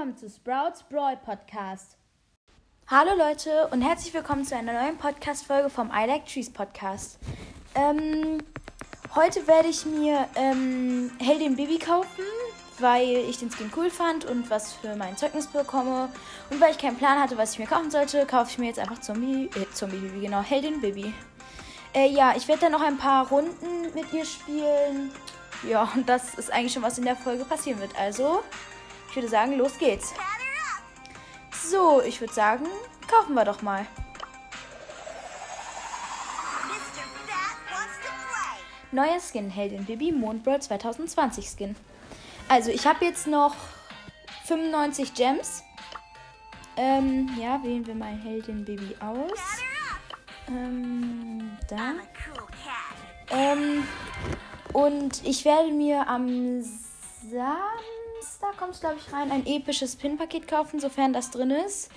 willkommen zu Sprouts Brawl Podcast. Hallo Leute und herzlich willkommen zu einer neuen Podcast-Folge vom I Like Trees Podcast. Ähm, heute werde ich mir ähm, Heldin Baby kaufen, weil ich den Skin cool fand und was für mein Zeugnis bekomme. Und weil ich keinen Plan hatte, was ich mir kaufen sollte, kaufe ich mir jetzt einfach Zombie, äh, Zombie Baby, genau, Heldin Baby. Äh, ja, ich werde dann noch ein paar Runden mit ihr spielen. Ja, und das ist eigentlich schon, was in der Folge passieren wird. Also, ich würde sagen, los geht's. So, ich würde sagen, kaufen wir doch mal. Neuer Skin, Heldin Bibi Mondbrawl 2020 Skin. Also, ich habe jetzt noch 95 Gems. Ähm, ja, wählen wir mal Heldin Baby aus. Ähm, da. Ähm, und ich werde mir am Samstag, kommt es glaube ich rein, ein episches Pin-Paket kaufen, sofern das drin ist.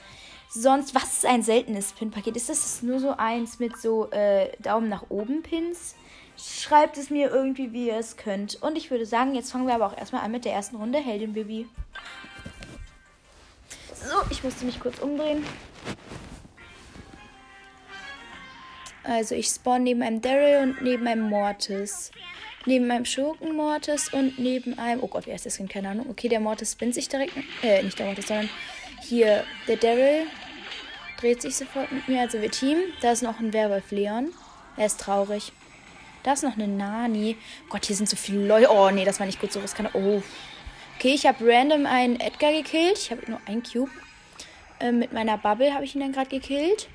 Sonst, was ist ein seltenes Pin-Paket? Ist das nur so eins mit so äh, Daumen nach oben Pins? Schreibt es mir irgendwie, wie ihr es könnt. Und ich würde sagen, jetzt fangen wir aber auch erstmal an mit der ersten Runde Heldin Baby. So, ich musste mich kurz umdrehen. Also ich spawn neben einem Daryl und neben einem Mortis. Neben einem Schurken Mortis und neben einem. Oh Gott, wer ist das Kind? Keine Ahnung. Okay, der Mortis spinnt sich direkt. Äh, nicht der Mortis, sondern hier der Daryl dreht sich sofort mit mir. Also wir Team. Da ist noch ein Werwolf Leon. Er ist traurig. Da ist noch eine Nani. Gott, hier sind so viele Leute. Oh, nee, das war nicht gut so. Was kann Oh. Okay, ich habe random einen Edgar gekillt. Ich habe nur einen Cube. Äh, mit meiner Bubble habe ich ihn dann gerade gekillt.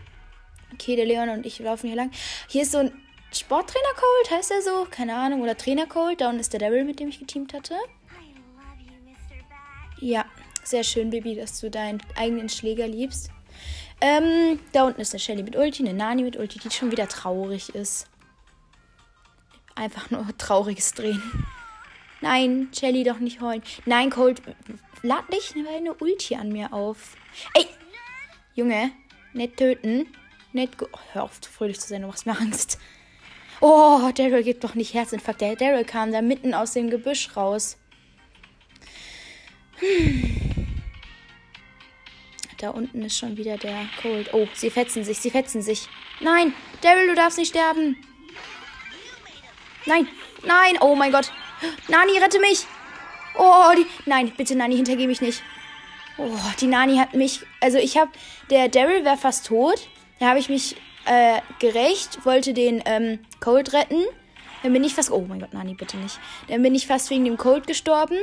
Okay, der Leon und ich laufen hier lang. Hier ist so ein Sporttrainer Cold, heißt er so? Keine Ahnung. Oder Trainer Cold. Da unten ist der Daryl, mit dem ich geteamt hatte. Ja, sehr schön, Baby, dass du deinen eigenen Schläger liebst. Ähm, da unten ist eine Shelly mit Ulti, eine Nani mit Ulti, die schon wieder traurig ist. Einfach nur trauriges Drehen. Nein, Shelly doch nicht heulen. Nein, Cold, lad nicht eine Ulti an mir auf. Ey! Junge, nicht töten. Nicht hör auf, fröhlich zu sein, du machst mir Angst. Oh, Daryl gibt doch nicht Herzinfarkt. Der Daryl kam da mitten aus dem Gebüsch raus. Hm. Da unten ist schon wieder der Cold. Oh, sie fetzen sich, sie fetzen sich. Nein, Daryl, du darfst nicht sterben. Nein, nein, oh mein Gott. Nani, rette mich. Oh, die. Nein, bitte, Nani, hintergeh mich nicht. Oh, die Nani hat mich. Also, ich hab. Der Daryl wäre fast tot. Da habe ich mich äh, gerecht, wollte den ähm, Cold retten. Dann bin ich fast. Oh mein Gott, Nani, bitte nicht. Dann bin ich fast wegen dem Cold gestorben.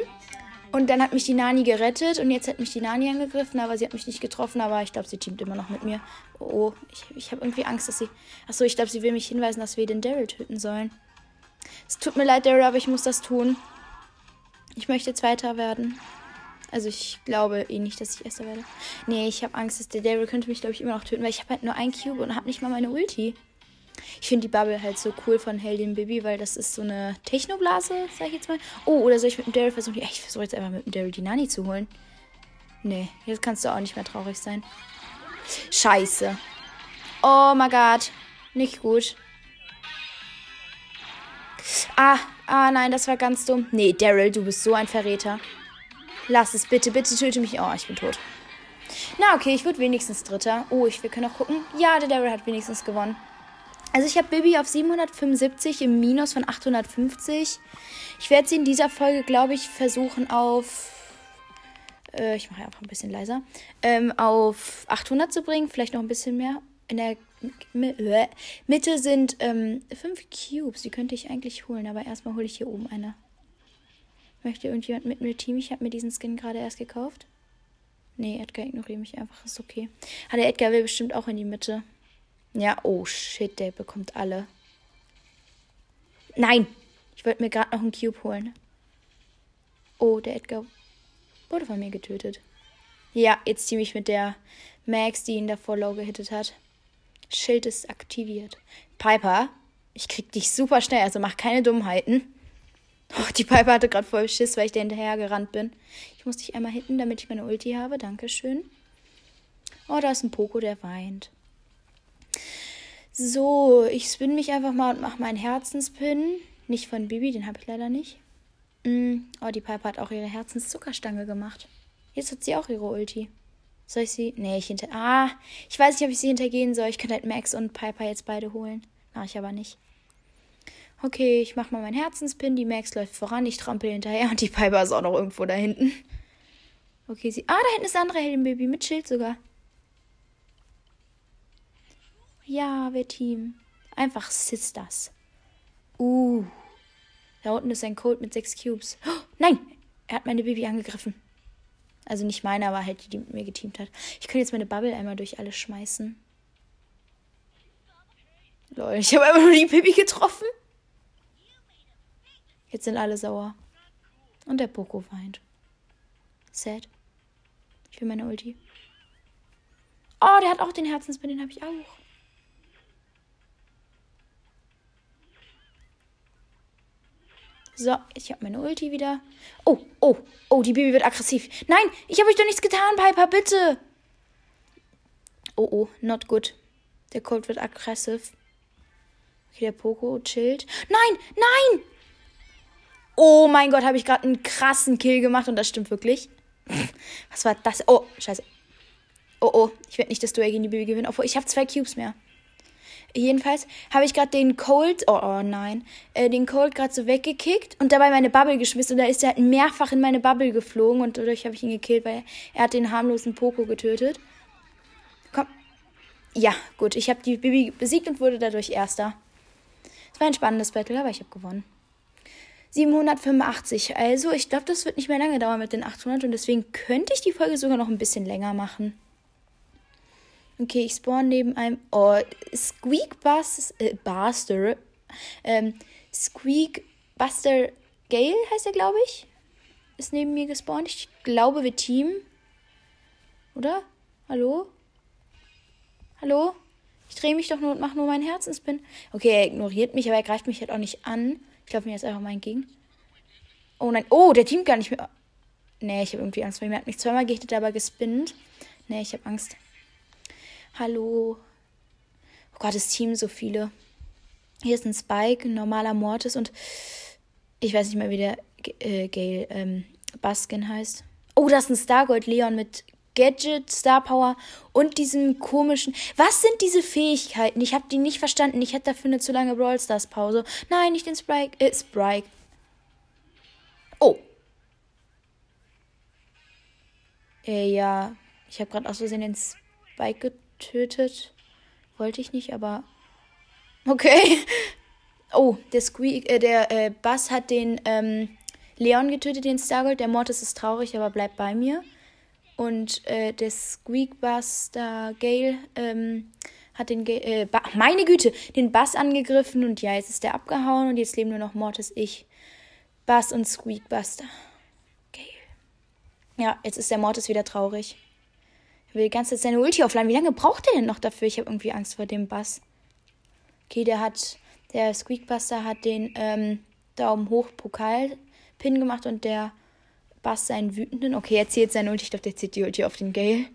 Und dann hat mich die Nani gerettet und jetzt hat mich die Nani angegriffen, aber sie hat mich nicht getroffen, aber ich glaube, sie teamt immer noch mit mir. Oh, ich, ich habe irgendwie Angst, dass sie. Achso, ich glaube, sie will mich hinweisen, dass wir den Daryl töten sollen. Es tut mir leid, Daryl, aber ich muss das tun. Ich möchte Zweiter werden. Also ich glaube eh nicht, dass ich Erster werde. Nee, ich habe Angst, dass der Daryl könnte mich, glaube ich, immer noch töten, weil ich habe halt nur ein Cube und habe nicht mal meine Ulti. Ich finde die Bubble halt so cool von Heldin Bibi, weil das ist so eine Technoblase, sag ich jetzt mal. Oh, oder soll ich mit dem Daryl versuchen? Ich versuche jetzt einfach mit dem Daryl die Nani zu holen. Nee, jetzt kannst du auch nicht mehr traurig sein. Scheiße. Oh mein Gott. Nicht gut. Ah, ah, nein, das war ganz dumm. Nee, Daryl, du bist so ein Verräter. Lass es bitte, bitte töte mich. Oh, ich bin tot. Na, okay, ich wurde wenigstens Dritter. Oh, ich, wir können auch gucken. Ja, der Daryl hat wenigstens gewonnen. Also ich habe Bibi auf 775 im Minus von 850. Ich werde sie in dieser Folge, glaube ich, versuchen auf... Äh, ich mache einfach ein bisschen leiser. Ähm, auf 800 zu bringen. Vielleicht noch ein bisschen mehr. In der Mitte sind ähm, 5 Cubes. Die könnte ich eigentlich holen. Aber erstmal hole ich hier oben eine. Möchte irgendjemand mit mir Team? Ich habe mir diesen Skin gerade erst gekauft. Nee, Edgar ignoriert mich einfach. Ist okay. Ah, der Edgar will bestimmt auch in die Mitte. Ja, oh shit, der bekommt alle. Nein! Ich wollte mir gerade noch einen Cube holen. Oh, der Edgar wurde von mir getötet. Ja, jetzt team ich mit der Max, die ihn davor low gehittet hat. Schild ist aktiviert. Piper, ich krieg dich super schnell, also mach keine Dummheiten. Oh, die Piper hatte gerade voll Schiss, weil ich da hinterher gerannt bin. Ich muss dich einmal hitten, damit ich meine Ulti habe. Dankeschön. Oh, da ist ein Poko, der weint. So, ich spin mich einfach mal und mache meinen Herzenspin. Nicht von Bibi, den habe ich leider nicht. Mm, oh, die Piper hat auch ihre Herzenszuckerstange gemacht. Jetzt hat sie auch ihre Ulti. Soll ich sie? Nee, ich hinter. Ah, ich weiß nicht, ob ich sie hintergehen soll. Ich könnte halt Max und Piper jetzt beide holen. Mach ich aber nicht. Okay, ich mach mal meinen Herzenspin. Die Max läuft voran. Ich trampel hinterher und die Piper ist auch noch irgendwo da hinten. Okay, sie. Ah, da hinten ist andere Heldenbaby mit Schild sogar. Ja, wir Team. Einfach Sisters. Uh. Da unten ist ein Cold mit sechs Cubes. Oh, nein! Er hat meine Baby angegriffen. Also nicht meine, aber halt die, die mit mir geteamt hat. Ich könnte jetzt meine Bubble einmal durch alles schmeißen. Lol, ich habe einfach nur die Baby getroffen. Jetzt sind alle sauer. Und der Poco weint. Sad. Ich will meine Ulti. Oh, der hat auch den Herzensbild, den habe ich auch. So, ich habe meine Ulti wieder. Oh, oh, oh, die Baby wird aggressiv. Nein, ich habe euch doch nichts getan, Piper, bitte. Oh, oh, not good. Der Colt wird aggressiv. Okay, der Poco chillt. Nein, nein! Oh mein Gott, habe ich gerade einen krassen Kill gemacht und das stimmt wirklich. Was war das? Oh, scheiße. Oh, oh, ich werde nicht das Duell gegen die Baby gewinnen, obwohl ich habe zwei Cubes mehr. Jedenfalls habe ich gerade den Cold, oh, oh nein, äh, den Cold gerade so weggekickt und dabei meine Bubble geschmissen und da ist er halt mehrfach in meine Bubble geflogen und dadurch habe ich ihn gekillt, weil er hat den harmlosen Poco getötet. Komm. Ja, gut, ich habe die Bibi besiegt und wurde dadurch Erster. Es war ein spannendes Battle, aber ich habe gewonnen. 785, also ich glaube, das wird nicht mehr lange dauern mit den 800 und deswegen könnte ich die Folge sogar noch ein bisschen länger machen. Okay, ich spawn neben einem. Oh, Squeak Bus, äh, Buster. Ähm, Squeak Buster Gale heißt er, glaube ich. Ist neben mir gespawnt. Ich glaube, wir Team. Oder? Hallo? Hallo? Ich drehe mich doch nur und mache nur meinen Herzenspin. Okay, er ignoriert mich, aber er greift mich halt auch nicht an. Ich laufe mir jetzt einfach mal entgegen. Oh nein. Oh, der Team gar nicht mehr. Nee, ich habe irgendwie Angst, weil mir hat mich zweimal gehittet, aber gespinnt. Nee, ich habe Angst. Hallo. Oh Gott, das Team so viele. Hier ist ein Spike, ein normaler Mortis und ich weiß nicht mehr, wie der äh, Gale ähm, Baskin heißt. Oh, das ist ein Stargold Leon mit Gadget, Star Power und diesem komischen. Was sind diese Fähigkeiten? Ich habe die nicht verstanden. Ich hätte dafür eine zu lange Brawl Stars Pause. Nein, nicht den Sprite. Äh, Sprite. Oh. Äh, ja. Ich habe gerade aus Versehen den Spike getötet. Wollte ich nicht, aber. Okay. Oh, der Squeak, äh, der äh, Bass hat den ähm, Leon getötet, den Stargold. Der Mortis ist traurig, aber bleibt bei mir. Und äh, der Squeakbuster Gale ähm, hat den Gale, äh, meine Güte, den Bass angegriffen und ja, jetzt ist der abgehauen und jetzt leben nur noch Mortis, ich, Bass und Squeakbuster. Gale. Ja, jetzt ist der Mortis wieder traurig will die ganze Zeit seine Ulti aufladen. Wie lange braucht er denn noch dafür? Ich habe irgendwie Angst vor dem Bass. Okay, der hat, der Squeakbuster hat den ähm, Daumen hoch Pokal-Pin gemacht und der Bass seinen wütenden. Okay, er zählt seine Ulti. Ich glaube, der zieht die Ulti auf den Gale.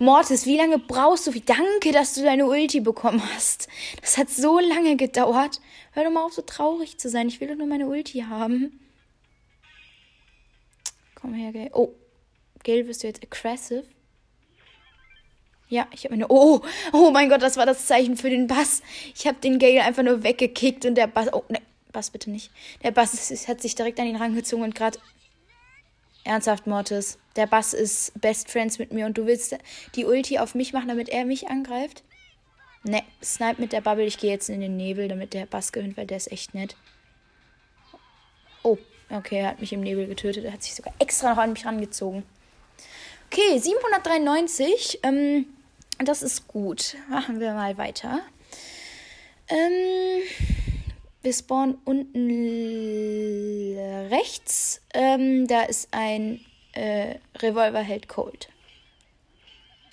Mortis, wie lange brauchst du? Danke, dass du deine Ulti bekommen hast. Das hat so lange gedauert. Hör doch mal auf, so traurig zu sein. Ich will doch nur meine Ulti haben. Komm her, Gale. Oh, Gale, wirst du jetzt aggressive? Ja, ich habe meine. Oh, oh mein Gott, das war das Zeichen für den Bass. Ich habe den Gale einfach nur weggekickt und der Bass. Oh, ne, Bass bitte nicht. Der Bass hat sich direkt an ihn rangezogen und gerade. Ernsthaft, Mortis. Der Bass ist Best Friends mit mir und du willst die Ulti auf mich machen, damit er mich angreift? Ne, Snipe mit der Bubble. Ich gehe jetzt in den Nebel, damit der Bass gewinnt, weil der ist echt nett. Oh, okay, er hat mich im Nebel getötet. Er hat sich sogar extra noch an mich rangezogen. Okay, 793. Ähm, das ist gut. Machen wir mal weiter. Ähm, wir spawnen unten rechts. Ähm, da ist ein äh, Revolverheld Cold.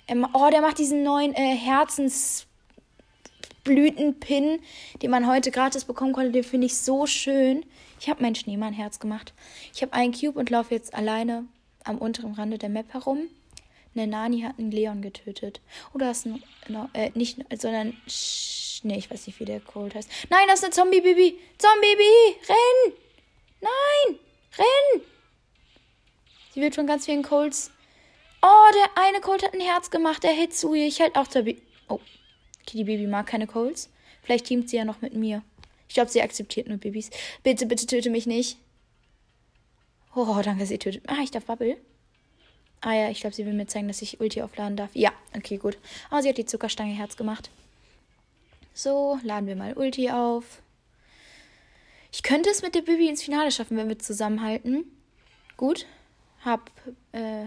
Ähm, oh, der macht diesen neuen äh, Herzensblütenpin, den man heute gratis bekommen konnte. Den finde ich so schön. Ich habe mein Schneemann-Herz gemacht. Ich habe einen Cube und laufe jetzt alleine am unteren Rande der Map herum. Eine Nani hat einen Leon getötet. Oder ist ein. Äh, nicht, sondern. Nee, ich weiß nicht, wie der Cold heißt. Nein, das ist eine Zombie-Bibi! Zombie-Bibi! Renn! Nein! Renn! Sie wird von ganz vielen Colds Oh, der eine Colt hat ein Herz gemacht. Der Hitsui. Ich halt auch zur. Oh. Okay, die Baby mag keine Colts. Vielleicht teamt sie ja noch mit mir. Ich glaube, sie akzeptiert nur Babys. Bitte, bitte töte mich nicht. Oh, danke, sie tötet. Ah, ich darf Bubble. Ah ja, ich glaube, sie will mir zeigen, dass ich Ulti aufladen darf. Ja, okay, gut. Oh, sie hat die Zuckerstange Herz gemacht. So, laden wir mal Ulti auf. Ich könnte es mit der Bibi ins Finale schaffen, wenn wir zusammenhalten. Gut. Hab, äh,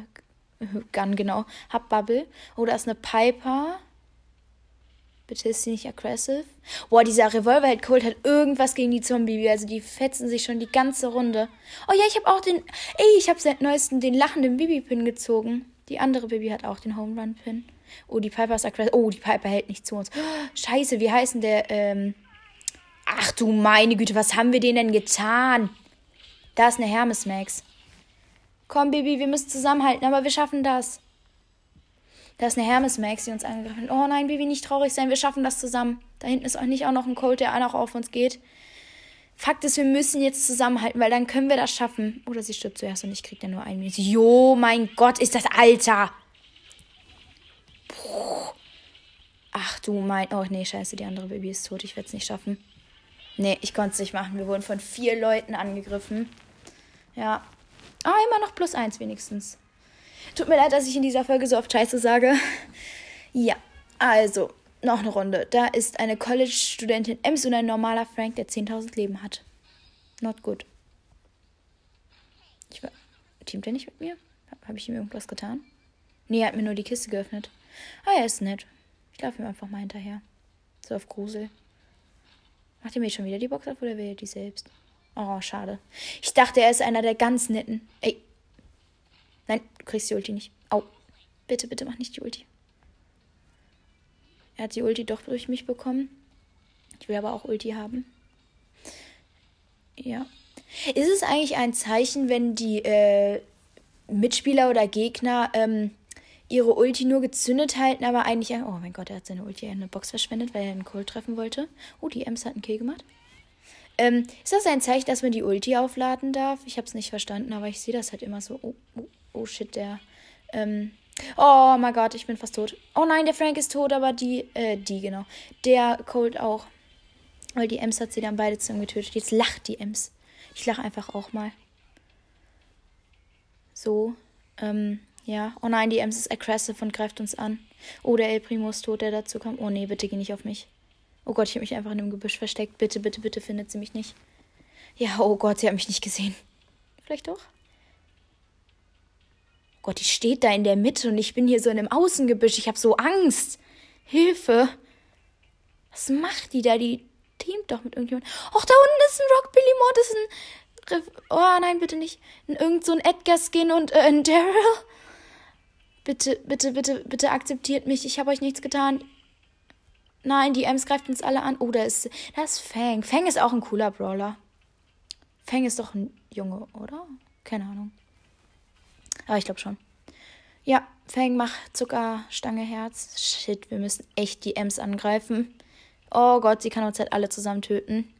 Gun, genau. Hab Bubble. Oh, da ist eine Piper. Bitte ist sie nicht aggressive. Boah, dieser Revolverheld Colt hat irgendwas gegen die Zombie. Also die fetzen sich schon die ganze Runde. Oh ja, ich habe auch den. Ey, ich habe seit neuestem den lachenden Bibi-Pin gezogen. Die andere Bibi hat auch den Home Run Pin. Oh, die Piper ist aggressive. Oh, die Piper hält nicht zu uns. Scheiße, wie heißen der? Ähm. Ach du meine Güte, was haben wir denen denn getan? Da ist eine Hermes Max. Komm, Baby, wir müssen zusammenhalten, aber wir schaffen das. Da ist eine Hermes Max, die uns angegriffen hat. Oh nein, Baby, nicht traurig sein, wir schaffen das zusammen. Da hinten ist auch nicht auch noch ein Colt, der auch noch auf uns geht. Fakt ist, wir müssen jetzt zusammenhalten, weil dann können wir das schaffen. Oder sie stirbt zuerst und ich krieg dann nur einen Minute. Jo, mein Gott, ist das Alter. Puh. Ach du mein. Oh nee, scheiße, die andere Baby ist tot. Ich werde es nicht schaffen. Nee, ich konnte es nicht machen. Wir wurden von vier Leuten angegriffen. Ja, Ah, immer noch plus eins wenigstens. Tut mir leid, dass ich in dieser Folge so oft Scheiße sage. Ja, also, noch eine Runde. Da ist eine College-Studentin Ems und ein normaler Frank, der 10.000 Leben hat. Not good. Ich war. Teamt er nicht mit mir? Habe ich ihm irgendwas getan? Nee, er hat mir nur die Kiste geöffnet. Ah, er ist nett. Ich laufe ihm einfach mal hinterher. So auf Grusel. Macht ihr mir schon wieder die Box auf oder will er die selbst? Oh, schade. Ich dachte, er ist einer der ganz netten. Ey. Nein, du kriegst die Ulti nicht. Au. Bitte, bitte mach nicht die Ulti. Er hat die Ulti doch durch mich bekommen. Ich will aber auch Ulti haben. Ja. Ist es eigentlich ein Zeichen, wenn die äh, Mitspieler oder Gegner ähm, ihre Ulti nur gezündet halten, aber eigentlich. Oh mein Gott, er hat seine Ulti in eine Box verschwendet, weil er einen Cold treffen wollte. Oh, die Ems hat einen Kill gemacht. Ähm, ist das ein Zeichen, dass man die Ulti aufladen darf? Ich habe es nicht verstanden, aber ich sehe das halt immer so. Oh, oh, oh shit, der. Ähm, oh mein Gott, ich bin fast tot. Oh nein, der Frank ist tot, aber die, äh, die, genau. Der Cold auch. Weil die Ems hat sie dann beide zusammen getötet. Jetzt lacht die Ems. Ich lache einfach auch mal. So, ähm, ja. Oh nein, die Ems ist aggressive und greift uns an. Oh, der El Primo ist tot, der dazu kommt. Oh nee, bitte geh nicht auf mich. Oh Gott, ich habe mich einfach in dem Gebüsch versteckt. Bitte, bitte, bitte findet sie mich nicht. Ja, oh Gott, sie hat mich nicht gesehen. Vielleicht doch? Gott, die steht da in der Mitte und ich bin hier so in einem Außengebüsch. Ich habe so Angst. Hilfe. Was macht die da? Die teamt doch mit irgendjemandem. Och, da unten ist ein das ist ein. Oh nein, bitte nicht. Irgend so ein Edgar-Skin und äh, ein Daryl. Bitte, bitte, bitte, bitte akzeptiert mich. Ich habe euch nichts getan. Nein, die Ems greift uns alle an. Oh, da ist, da ist Fang. Fang ist auch ein cooler Brawler. Fang ist doch ein Junge, oder? Keine Ahnung. Aber ich glaube schon. Ja, Fang macht Zuckerstange Herz. Shit, wir müssen echt die Ems angreifen. Oh Gott, sie kann uns halt alle zusammen töten.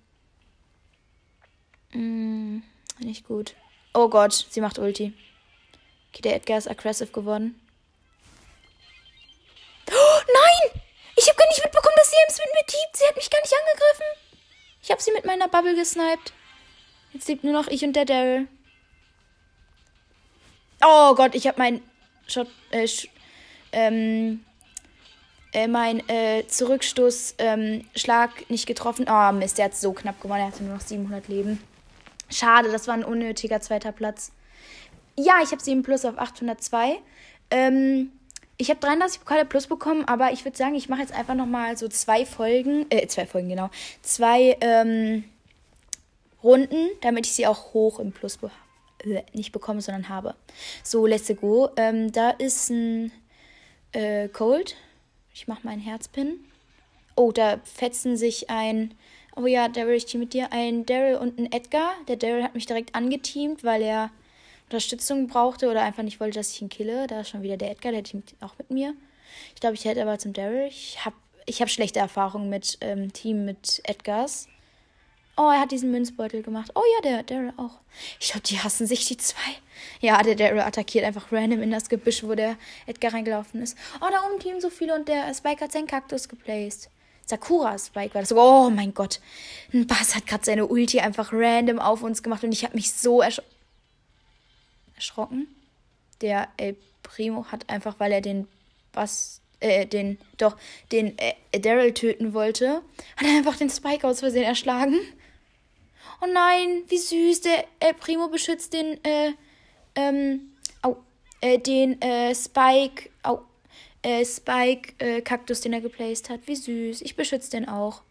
Mm, nicht gut. Oh Gott, sie macht Ulti. Okay, der Edgar ist aggressive geworden. Oh, nein! Ich habe gar nicht mitbekommen, dass sie Ems mit mir teamt. Sie hat mich gar nicht angegriffen. Ich habe sie mit meiner Bubble gesniped. Jetzt lebt nur noch ich und der Daryl. Oh Gott, ich habe meinen Shot, äh, ähm, äh, mein äh, Zurückstoß ähm, Schlag nicht getroffen. Oh Mist, der hat so knapp gewonnen. Er hatte nur noch 700 Leben. Schade, das war ein unnötiger zweiter Platz. Ja, ich habe 7 plus auf 802. Ähm, ich habe 33 Pokale plus bekommen, aber ich würde sagen, ich mache jetzt einfach nochmal so zwei Folgen, äh, zwei Folgen, genau, zwei ähm, Runden, damit ich sie auch hoch im Plus be äh, nicht bekomme, sondern habe. So, let's go. Ähm, da ist ein äh, Cold. Ich mache meinen Herzpin. Oh, da fetzen sich ein. Oh ja, Daryl, ich team mit dir. Ein Daryl und ein Edgar. Der Daryl hat mich direkt angeteamt, weil er Unterstützung brauchte oder einfach nicht wollte, dass ich ihn kille. Da ist schon wieder der Edgar, der teamt auch mit mir. Ich glaube, ich hätte aber zum Daryl. Ich habe ich hab schlechte Erfahrungen mit ähm, Team mit Edgars. Oh, er hat diesen Münzbeutel gemacht. Oh ja, der Daryl auch. Ich glaube, die hassen sich, die zwei. Ja, der Daryl attackiert einfach random in das Gebüsch, wo der Edgar reingelaufen ist. Oh, da oben teamen so viele und der Spike hat seinen Kaktus geplaced. Sakura Spike war das. Oh mein Gott. Ein Bass hat gerade seine Ulti einfach random auf uns gemacht und ich habe mich so ersch erschrocken. Der El Primo hat einfach, weil er den Bass äh, den, doch, den äh, Daryl töten wollte, hat er einfach den Spike aus Versehen erschlagen. Oh nein, wie süß. Der äh, Primo beschützt den, äh, ähm, au, äh, den, äh, Spike, au, äh, Spike, äh, Kaktus, den er geplaced hat. Wie süß. Ich beschütze den auch.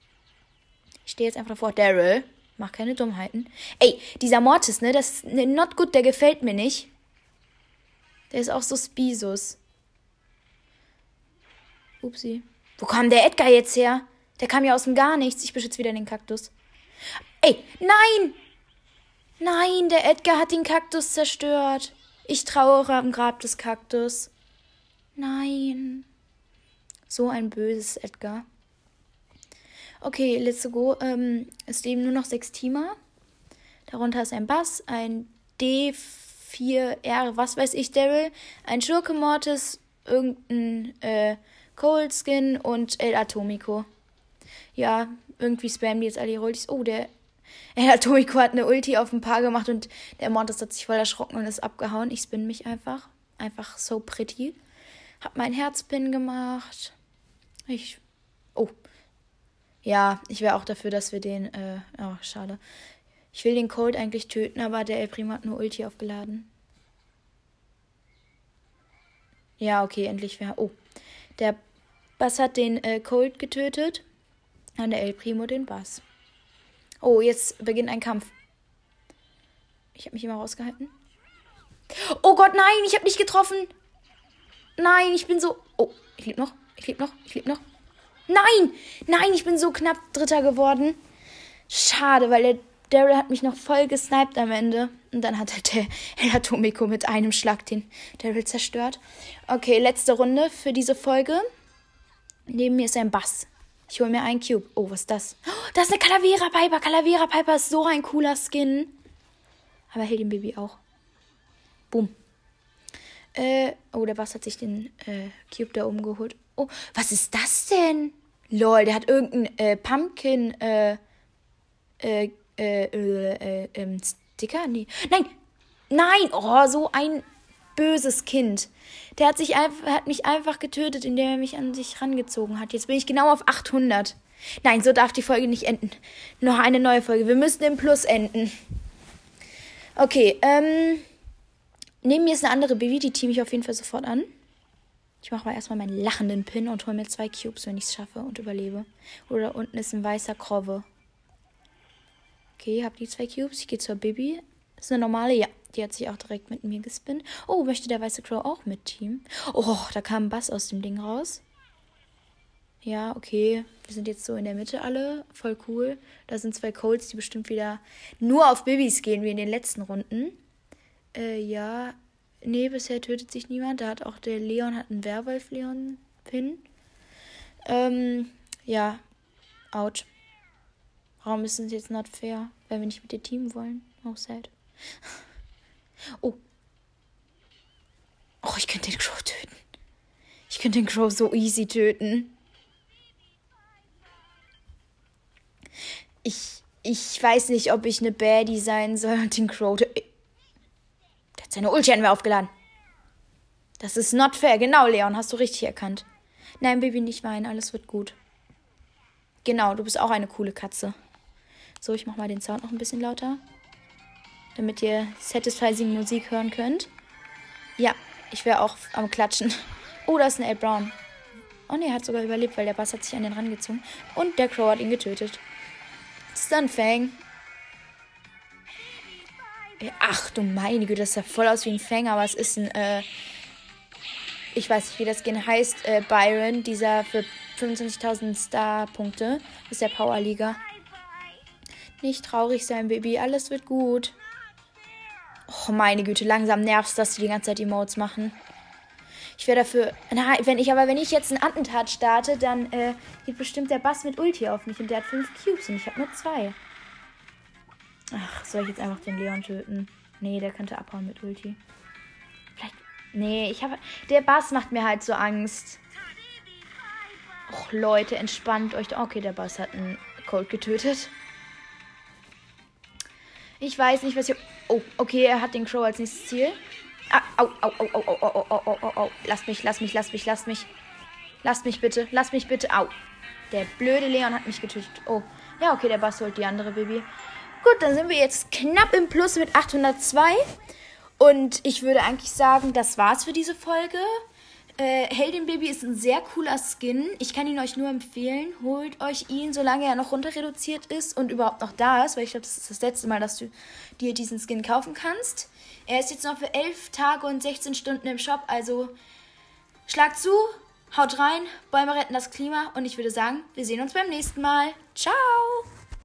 Ich stehe jetzt einfach davor. Daryl, mach keine Dummheiten. Ey, dieser Mortis, ne, das ist ne, not good, der gefällt mir nicht. Der ist auch so Spisus. Upsi. Wo kam der Edgar jetzt her? Der kam ja aus dem Gar nichts. Ich beschütze wieder den Kaktus. Ey, nein! Nein, der Edgar hat den Kaktus zerstört. Ich trauere am Grab des Kaktus. Nein. So ein böses Edgar. Okay, let's go. Ähm, es leben nur noch sechs Teamer. Darunter ist ein Bass, ein D4R, was weiß ich, Daryl, ein Schurke Mortis, irgendein äh, Cold Skin und El Atomico. Ja, irgendwie spammen die jetzt alle ihre Ultis. Oh, der El Atomico hat eine Ulti auf ein Paar gemacht und der Mortis hat sich voll erschrocken und ist abgehauen. Ich spin mich einfach. Einfach so pretty. Hab mein Herzpin gemacht. Ich. Oh. Ja, ich wäre auch dafür, dass wir den. Äh, oh, schade. Ich will den Cold eigentlich töten, aber der El Primo hat nur Ulti aufgeladen. Ja, okay, endlich wäre. Oh. Der Bass hat den äh, Cold getötet. Und der El Primo den Bass. Oh, jetzt beginnt ein Kampf. Ich habe mich immer rausgehalten. Oh Gott, nein, ich habe nicht getroffen. Nein, ich bin so. Oh, ich lebe noch. Ich lebe noch. Ich lebe noch. Nein! Nein, ich bin so knapp Dritter geworden. Schade, weil der Daryl hat mich noch voll gesniped am Ende. Und dann hat der El Atomico mit einem Schlag den Daryl zerstört. Okay, letzte Runde für diese Folge. Neben mir ist ein Bass. Ich hole mir einen Cube. Oh, was ist das? Oh, da ist eine Calavera Piper. Calavera Piper ist so ein cooler Skin. Aber den Baby auch. Boom. Äh, oh, der Bass hat sich den äh, Cube da oben geholt. Oh, was ist das denn? Lol, der hat irgendeinen äh, Pumpkin äh, äh, äh, äh, äh, Sticker? Nee. Nein! Nein! Oh, so ein böses Kind. Der hat, sich einfach, hat mich einfach getötet, indem er mich an sich rangezogen hat. Jetzt bin ich genau auf 800. Nein, so darf die Folge nicht enden. Noch eine neue Folge. Wir müssen im Plus enden. Okay, ähm. Neben mir ist eine andere Baby, die team ich auf jeden Fall sofort an. Ich mache mal erstmal meinen lachenden Pin und hole mir zwei Cubes, wenn ich es schaffe und überlebe. Oder unten ist ein weißer Krove. Okay, hab die zwei Cubes. Ich gehe zur Bibi. Ist eine normale, ja. Die hat sich auch direkt mit mir gespinnt. Oh, möchte der weiße Crow auch mit Team? Oh, da kam ein Bass aus dem Ding raus. Ja, okay. Wir sind jetzt so in der Mitte alle. Voll cool. Da sind zwei Colts, die bestimmt wieder nur auf Bibis gehen, wie in den letzten Runden. Äh, ja. Nee, bisher tötet sich niemand. Da hat auch der Leon hat einen Werwolf-Leon-Pin. Ähm, ja. Out. Warum ist es jetzt not fair, wenn wir nicht mit dir teamen wollen? Oh, sad. Oh. Oh, ich könnte den Crow töten. Ich könnte den Crow so easy töten. Ich, ich weiß nicht, ob ich eine Baddie sein soll und den Crow töten. Der hat seine Ulti an mir aufgeladen. Das ist not fair. Genau, Leon, hast du richtig erkannt. Nein, Baby, nicht weinen. Alles wird gut. Genau, du bist auch eine coole Katze. So, ich mach mal den Sound noch ein bisschen lauter damit ihr satisfying Musik hören könnt. Ja, ich wäre auch am Klatschen. Oh, da ist ein Ed Brown. Oh ne, er hat sogar überlebt, weil der Bass hat sich an den rangezogen. Und der Crow hat ihn getötet. Fang. Ach du meine Güte, das sah voll aus wie ein Fang, aber es ist ein, äh, ich weiß nicht, wie das gehen heißt, äh, Byron, dieser für 25.000 Star-Punkte, ist der Powerliga. Nicht traurig sein, Baby, alles wird gut. Oh, meine Güte, langsam nervst, dass die die ganze Zeit Emotes machen. Ich wäre dafür. Na, wenn ich aber wenn ich jetzt einen Attentat starte, dann äh, geht bestimmt der Bass mit Ulti auf mich und der hat fünf Cubes und ich habe nur zwei. Ach, soll ich jetzt einfach den Leon töten? Nee, der könnte abhauen mit Ulti. Vielleicht. Nee, ich habe. Der Bass macht mir halt so Angst. Och, Leute, entspannt euch. Okay, der Bass hat einen Cold getötet. Ich weiß nicht, was ich. Oh, okay, er hat den Crow als nächstes Ziel. Ah, au, au, au, au, au, au, au, au, au, au. Lass mich, lass mich, lass mich, lass mich. Lass mich bitte, lass mich bitte. Au. Der blöde Leon hat mich getötet. Oh. Ja, okay, der Bass holt die andere Baby. Gut, dann sind wir jetzt knapp im Plus mit 802. Und ich würde eigentlich sagen, das war's für diese Folge. Äh, Heldin Baby ist ein sehr cooler Skin. Ich kann ihn euch nur empfehlen. Holt euch ihn, solange er noch runter reduziert ist und überhaupt noch da ist, weil ich glaube, das ist das letzte Mal, dass du dir diesen Skin kaufen kannst. Er ist jetzt noch für 11 Tage und 16 Stunden im Shop, also schlag zu, haut rein, Bäume retten das Klima und ich würde sagen, wir sehen uns beim nächsten Mal. Ciao!